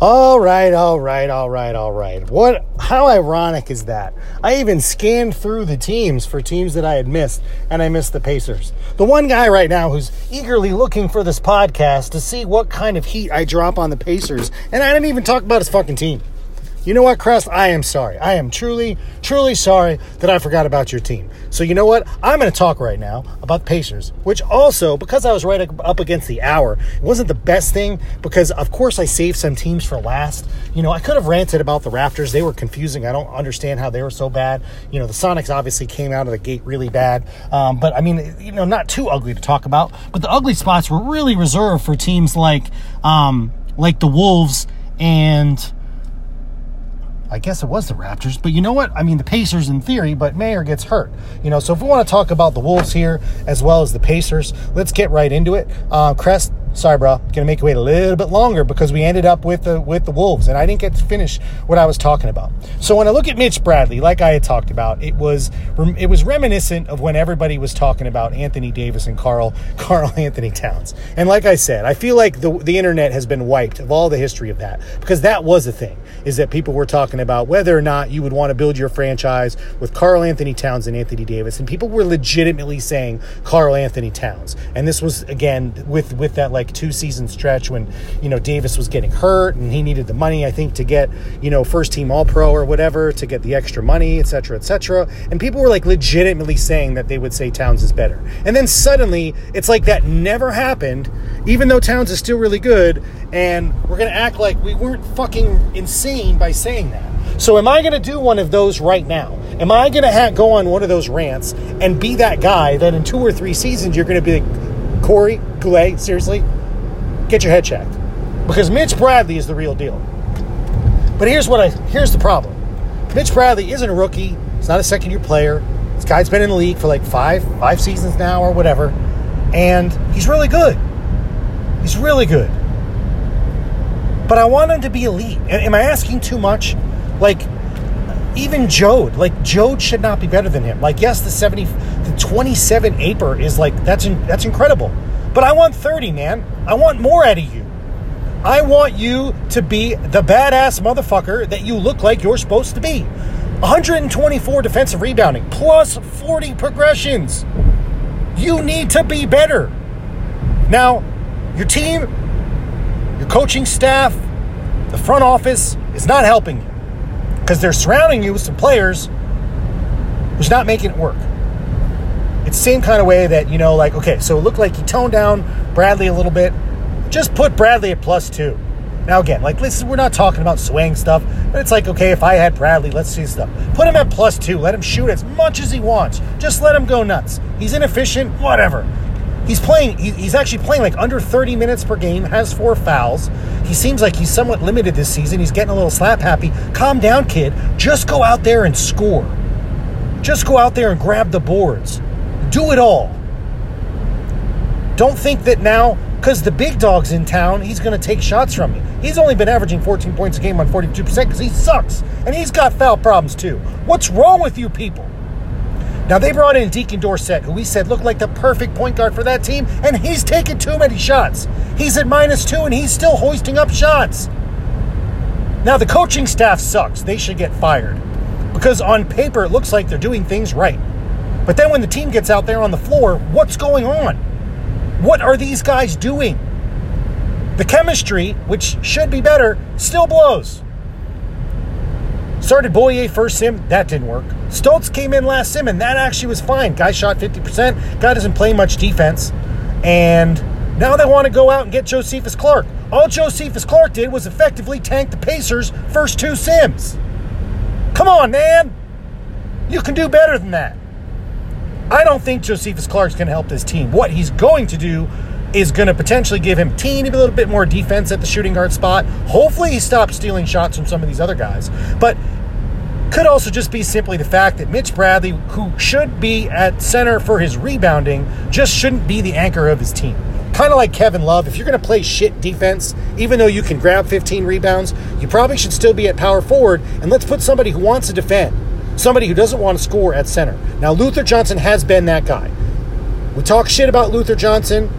All right, all right, all right, all right. What how ironic is that? I even scanned through the teams for teams that I had missed and I missed the Pacers. The one guy right now who's eagerly looking for this podcast to see what kind of heat I drop on the Pacers and I didn't even talk about his fucking team. You know what, Crest? I am sorry. I am truly, truly sorry that I forgot about your team. So, you know what? I'm going to talk right now about the Pacers, which also, because I was right up against the hour, it wasn't the best thing because, of course, I saved some teams for last. You know, I could have ranted about the Raptors. They were confusing. I don't understand how they were so bad. You know, the Sonics obviously came out of the gate really bad. Um, but, I mean, you know, not too ugly to talk about. But the ugly spots were really reserved for teams like, um, like the Wolves and I guess it was the Raptors, but you know what? I mean, the Pacers in theory, but Mayer gets hurt. You know, so if we want to talk about the Wolves here as well as the Pacers, let's get right into it. Uh, Crest, sorry, bro, gonna make you wait a little bit longer because we ended up with the with the Wolves, and I didn't get to finish what I was talking about. So when I look at Mitch Bradley, like I had talked about, it was it was reminiscent of when everybody was talking about Anthony Davis and Carl Carl Anthony Towns. And like I said, I feel like the the internet has been wiped of all the history of that because that was a thing. Is that people were talking about whether or not you would want to build your franchise with Carl Anthony Towns and Anthony Davis, and people were legitimately saying Carl Anthony Towns. And this was again with with that like two season stretch when you know Davis was getting hurt and he needed the money, I think, to get you know first team All Pro or whatever to get the extra money, etc., etc. And people were like legitimately saying that they would say Towns is better. And then suddenly it's like that never happened, even though Towns is still really good, and we're gonna act like we weren't fucking insane by saying that. So, am I going to do one of those right now? Am I going to ha- go on one of those rants and be that guy that in two or three seasons you're going to be like, Corey Goulet, seriously, get your head checked? Because Mitch Bradley is the real deal. But here's what I here's the problem. Mitch Bradley isn't a rookie. He's not a second year player. This guy's been in the league for like five five seasons now or whatever, and he's really good. He's really good. But I want him to be elite. Am I asking too much? Like, even Jode, like Jode should not be better than him. Like, yes, the seventy, the twenty-seven aper is like that's in, that's incredible, but I want thirty, man. I want more out of you. I want you to be the badass motherfucker that you look like you're supposed to be. 124 defensive rebounding plus 40 progressions. You need to be better. Now, your team, your coaching staff, the front office is not helping you because they're surrounding you with some players who's not making it work. It's the same kind of way that, you know, like, okay, so it looked like he toned down Bradley a little bit. Just put Bradley at plus two. Now, again, like, listen, we're not talking about swaying stuff, but it's like, okay, if I had Bradley, let's see stuff. Put him at plus two. Let him shoot as much as he wants. Just let him go nuts. He's inefficient, whatever. He's playing, he's actually playing like under 30 minutes per game, has four fouls. He seems like he's somewhat limited this season. He's getting a little slap happy. Calm down, kid. Just go out there and score. Just go out there and grab the boards. Do it all. Don't think that now, because the big dog's in town, he's going to take shots from you. He's only been averaging 14 points a game on 42% because he sucks. And he's got foul problems too. What's wrong with you people? Now they brought in Deacon Dorsett, who we said looked like the perfect point guard for that team, and he's taking too many shots. He's at minus two and he's still hoisting up shots. Now the coaching staff sucks. They should get fired. Because on paper it looks like they're doing things right. But then when the team gets out there on the floor, what's going on? What are these guys doing? The chemistry, which should be better, still blows. Started Boyer first sim, that didn't work. Stoltz came in last sim, and that actually was fine. Guy shot 50%. Guy doesn't play much defense. And now they want to go out and get Josephus Clark. All Josephus Clark did was effectively tank the Pacers' first two sims. Come on, man. You can do better than that. I don't think Josephus Clark's going to help this team. What he's going to do is going to potentially give him teeny little bit more defense at the shooting guard spot. Hopefully, he stops stealing shots from some of these other guys. But could also just be simply the fact that Mitch Bradley, who should be at center for his rebounding, just shouldn't be the anchor of his team. Kind of like Kevin Love, if you're going to play shit defense, even though you can grab 15 rebounds, you probably should still be at power forward, and let's put somebody who wants to defend, somebody who doesn't want to score at center. Now, Luther Johnson has been that guy. We talk shit about Luther Johnson.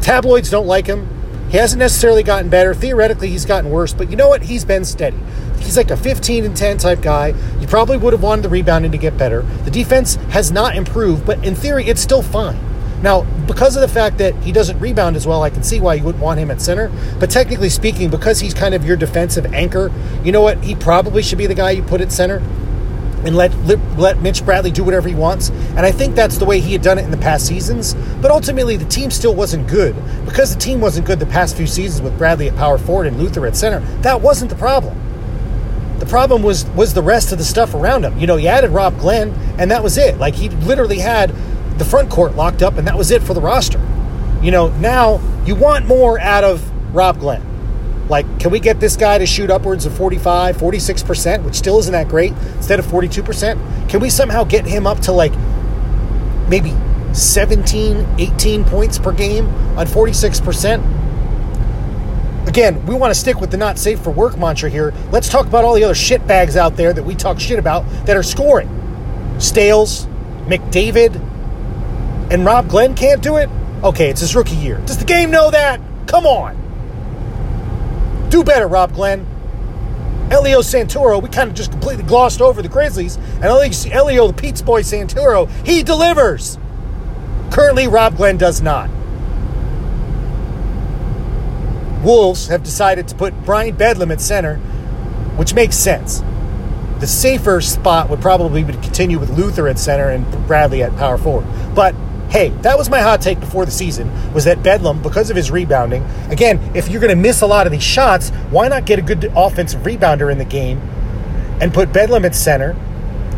Tabloids don't like him. He hasn't necessarily gotten better. Theoretically, he's gotten worse, but you know what? He's been steady. He's like a 15 and 10 type guy. You probably would have wanted the rebounding to get better. The defense has not improved, but in theory, it's still fine. Now, because of the fact that he doesn't rebound as well, I can see why you wouldn't want him at center. But technically speaking, because he's kind of your defensive anchor, you know what? He probably should be the guy you put at center and let let Mitch Bradley do whatever he wants. And I think that's the way he had done it in the past seasons. But ultimately, the team still wasn't good because the team wasn't good the past few seasons with Bradley at power forward and Luther at center. That wasn't the problem. The problem was was the rest of the stuff around him. You know, he added Rob Glenn, and that was it. Like he literally had the front court locked up, and that was it for the roster. You know, now you want more out of Rob Glenn. Like, can we get this guy to shoot upwards of 45, 46%, which still isn't that great, instead of 42%? Can we somehow get him up to like maybe 17, 18 points per game on 46%? Again, we want to stick with the not safe for work mantra here. Let's talk about all the other shit bags out there that we talk shit about that are scoring. Stales, McDavid, and Rob Glenn can't do it? Okay, it's his rookie year. Does the game know that? Come on. Do better, Rob Glenn. Elio Santoro, we kind of just completely glossed over the Grizzlies. And Elio, the Pete's boy Santoro, he delivers. Currently, Rob Glenn does not. Wolves have decided to put Brian Bedlam at center, which makes sense. The safer spot would probably be to continue with Luther at center and Bradley at power forward. But hey, that was my hot take before the season was that Bedlam, because of his rebounding, again, if you're going to miss a lot of these shots, why not get a good offensive rebounder in the game and put Bedlam at center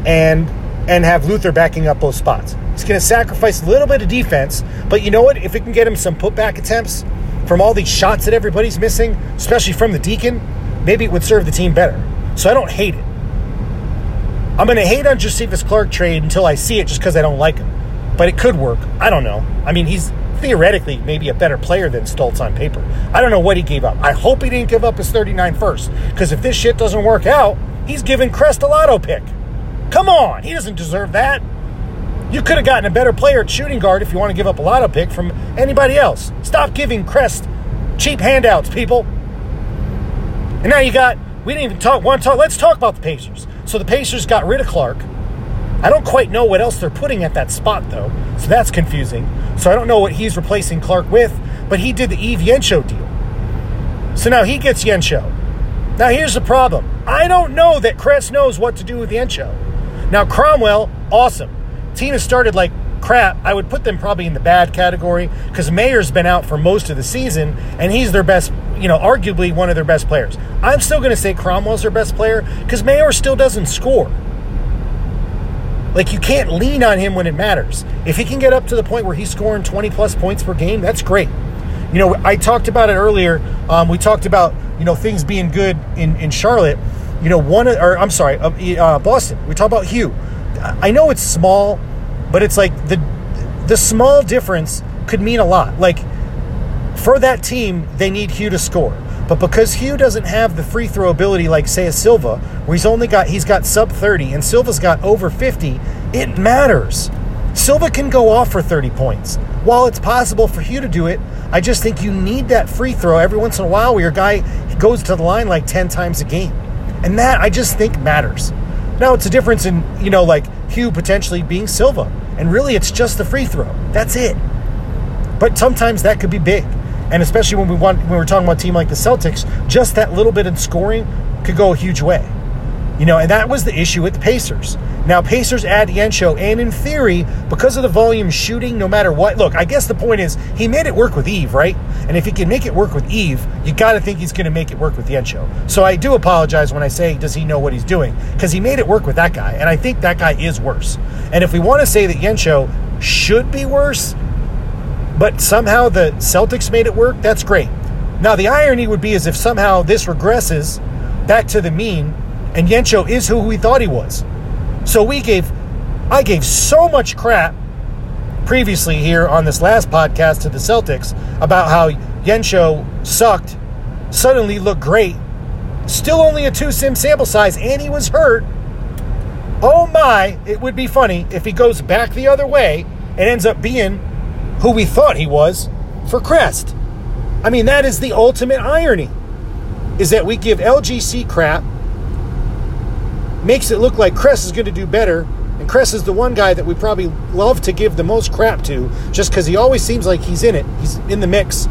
and and have Luther backing up both spots? It's going to sacrifice a little bit of defense, but you know what? If it can get him some putback attempts from all these shots that everybody's missing, especially from the Deacon, maybe it would serve the team better. So I don't hate it. I'm going to hate on Josephus Clark trade until I see it just because I don't like him but it could work. I don't know. I mean, he's theoretically maybe a better player than Stultz on paper. I don't know what he gave up. I hope he didn't give up his 39 first, because if this shit doesn't work out, he's giving Crest a lotto pick. Come on, he doesn't deserve that. You could have gotten a better player at shooting guard if you want to give up a lotto pick from anybody else. Stop giving Crest cheap handouts, people. And now you got, we didn't even talk, to talk, let's talk about the Pacers. So the Pacers got rid of Clark. I don't quite know what else they're putting at that spot, though, so that's confusing. So I don't know what he's replacing Clark with, but he did the Yves Yencho deal. So now he gets Yencho. Now here's the problem I don't know that Kress knows what to do with Yencho. Now, Cromwell, awesome. Has started like crap. I would put them probably in the bad category because Mayer's been out for most of the season and he's their best, you know, arguably one of their best players. I'm still going to say Cromwell's their best player because Mayer still doesn't score. Like you can't lean on him when it matters. If he can get up to the point where he's scoring 20 plus points per game, that's great. You know, I talked about it earlier. Um, we talked about you know things being good in in Charlotte. You know, one or I'm sorry, uh, uh, Boston. We talk about Hugh. I know it's small, but it's like the the small difference could mean a lot. Like for that team, they need Hugh to score. But because Hugh doesn't have the free throw ability like say a Silva, where he's only got he's got sub 30 and Silva's got over 50, it matters. Silva can go off for 30 points. While it's possible for Hugh to do it, I just think you need that free throw every once in a while where your guy goes to the line like 10 times a game. And that I just think matters. Now it's a difference in, you know, like Hugh potentially being Silva. And really it's just the free throw. That's it. But sometimes that could be big. And especially when we want when we're talking about a team like the Celtics, just that little bit in scoring could go a huge way. You know, and that was the issue with the Pacers. Now, Pacers add Yencho, and in theory, because of the volume shooting, no matter what, look, I guess the point is he made it work with Eve, right? And if he can make it work with Eve, you got to think he's going to make it work with Yencho. So I do apologize when I say, does he know what he's doing? Because he made it work with that guy, and I think that guy is worse. And if we want to say that Yencho should be worse, but somehow the Celtics made it work, that's great. Now, the irony would be as if somehow this regresses back to the mean and Yencho is who we thought he was. So we gave, I gave so much crap previously here on this last podcast to the Celtics about how Yencho sucked, suddenly looked great, still only a two sim sample size, and he was hurt. Oh my, it would be funny if he goes back the other way and ends up being who we thought he was for Crest. I mean, that is the ultimate irony. Is that we give LGC crap, makes it look like Cress is going to do better, and Cress is the one guy that we probably love to give the most crap to, just because he always seems like he's in it. He's in the mix.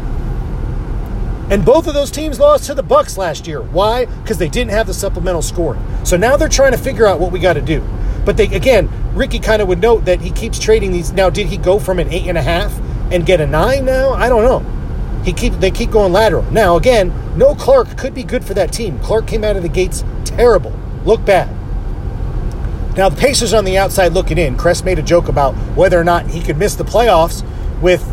And both of those teams lost to the Bucks last year. Why? Because they didn't have the supplemental scoring. So now they're trying to figure out what we got to do. But they again, Ricky kind of would note that he keeps trading these. Now, did he go from an eight and a half and get a nine now? I don't know. He keep they keep going lateral. Now again, no Clark could be good for that team. Clark came out of the gates terrible. Look bad. Now the Pacers on the outside looking in. Cress made a joke about whether or not he could miss the playoffs with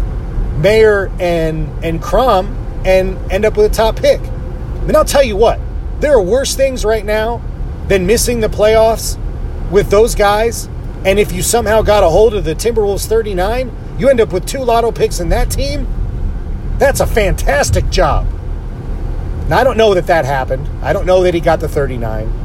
Mayer and and Crom and end up with a top pick. And I'll tell you what, there are worse things right now than missing the playoffs with those guys. And if you somehow got a hold of the Timberwolves 39, you end up with two lotto picks in that team. That's a fantastic job. Now, I don't know that that happened. I don't know that he got the 39.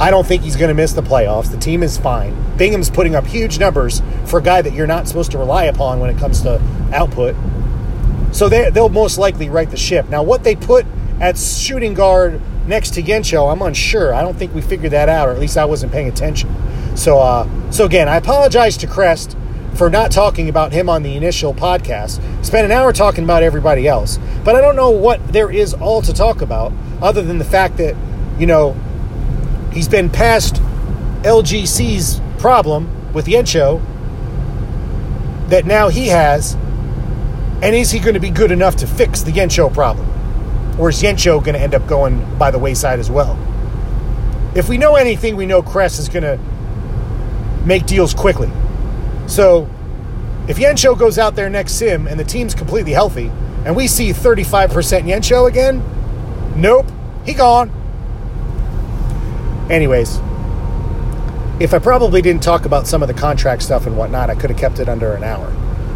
I don't think he's going to miss the playoffs. The team is fine. Bingham's putting up huge numbers for a guy that you're not supposed to rely upon when it comes to output. So they, they'll most likely right the ship. Now, what they put at shooting guard next to Yencho, I'm unsure. I don't think we figured that out, or at least I wasn't paying attention. So, uh, so again, I apologize to Crest for not talking about him on the initial podcast. Spent an hour talking about everybody else, but I don't know what there is all to talk about other than the fact that you know he's been past LGC's problem with Yencho that now he has and is he going to be good enough to fix the Yencho problem? Or is Yencho going to end up going by the wayside as well? If we know anything, we know Cress is going to make deals quickly. So if Yencho goes out there next sim and the team's completely healthy, and we see 35% Yencho again, nope, he gone. Anyways, if I probably didn't talk about some of the contract stuff and whatnot, I could have kept it under an hour.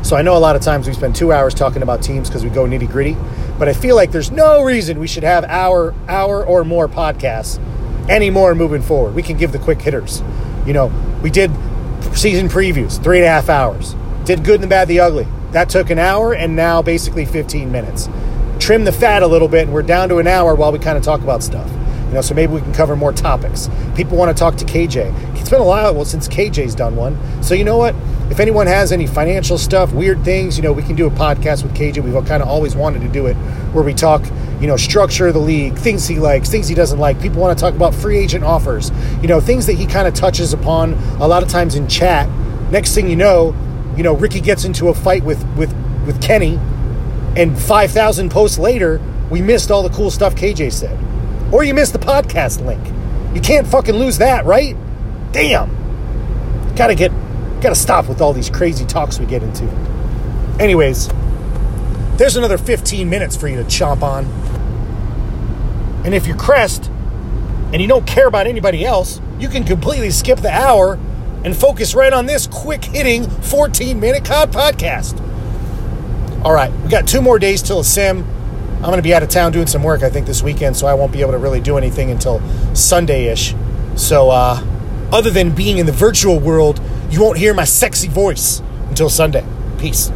So I know a lot of times we spend two hours talking about teams because we go nitty gritty, but I feel like there's no reason we should have hour hour or more podcasts anymore moving forward. We can give the quick hitters. You know, we did season previews, three and a half hours. Did good and the bad, the ugly. That took an hour and now basically 15 minutes. Trim the fat a little bit and we're down to an hour while we kind of talk about stuff. You know, so maybe we can cover more topics. People want to talk to KJ. It's been a while since KJ's done one. So you know what? If anyone has any financial stuff, weird things, you know, we can do a podcast with KJ. We've kind of always wanted to do it where we talk, you know, structure of the league, things he likes, things he doesn't like. People want to talk about free agent offers, you know, things that he kind of touches upon a lot of times in chat. Next thing you know, you know, Ricky gets into a fight with with with Kenny, and 5,000 posts later, we missed all the cool stuff KJ said. Or you missed the podcast link. You can't fucking lose that, right? Damn. Gotta get Got to stop with all these crazy talks we get into. Anyways, there's another 15 minutes for you to chomp on. And if you're Crest and you don't care about anybody else, you can completely skip the hour and focus right on this quick hitting 14 minute COD podcast. All right, we got two more days till a sim. I'm going to be out of town doing some work, I think, this weekend, so I won't be able to really do anything until Sunday ish. So, uh, other than being in the virtual world, you won't hear my sexy voice until Sunday. Peace.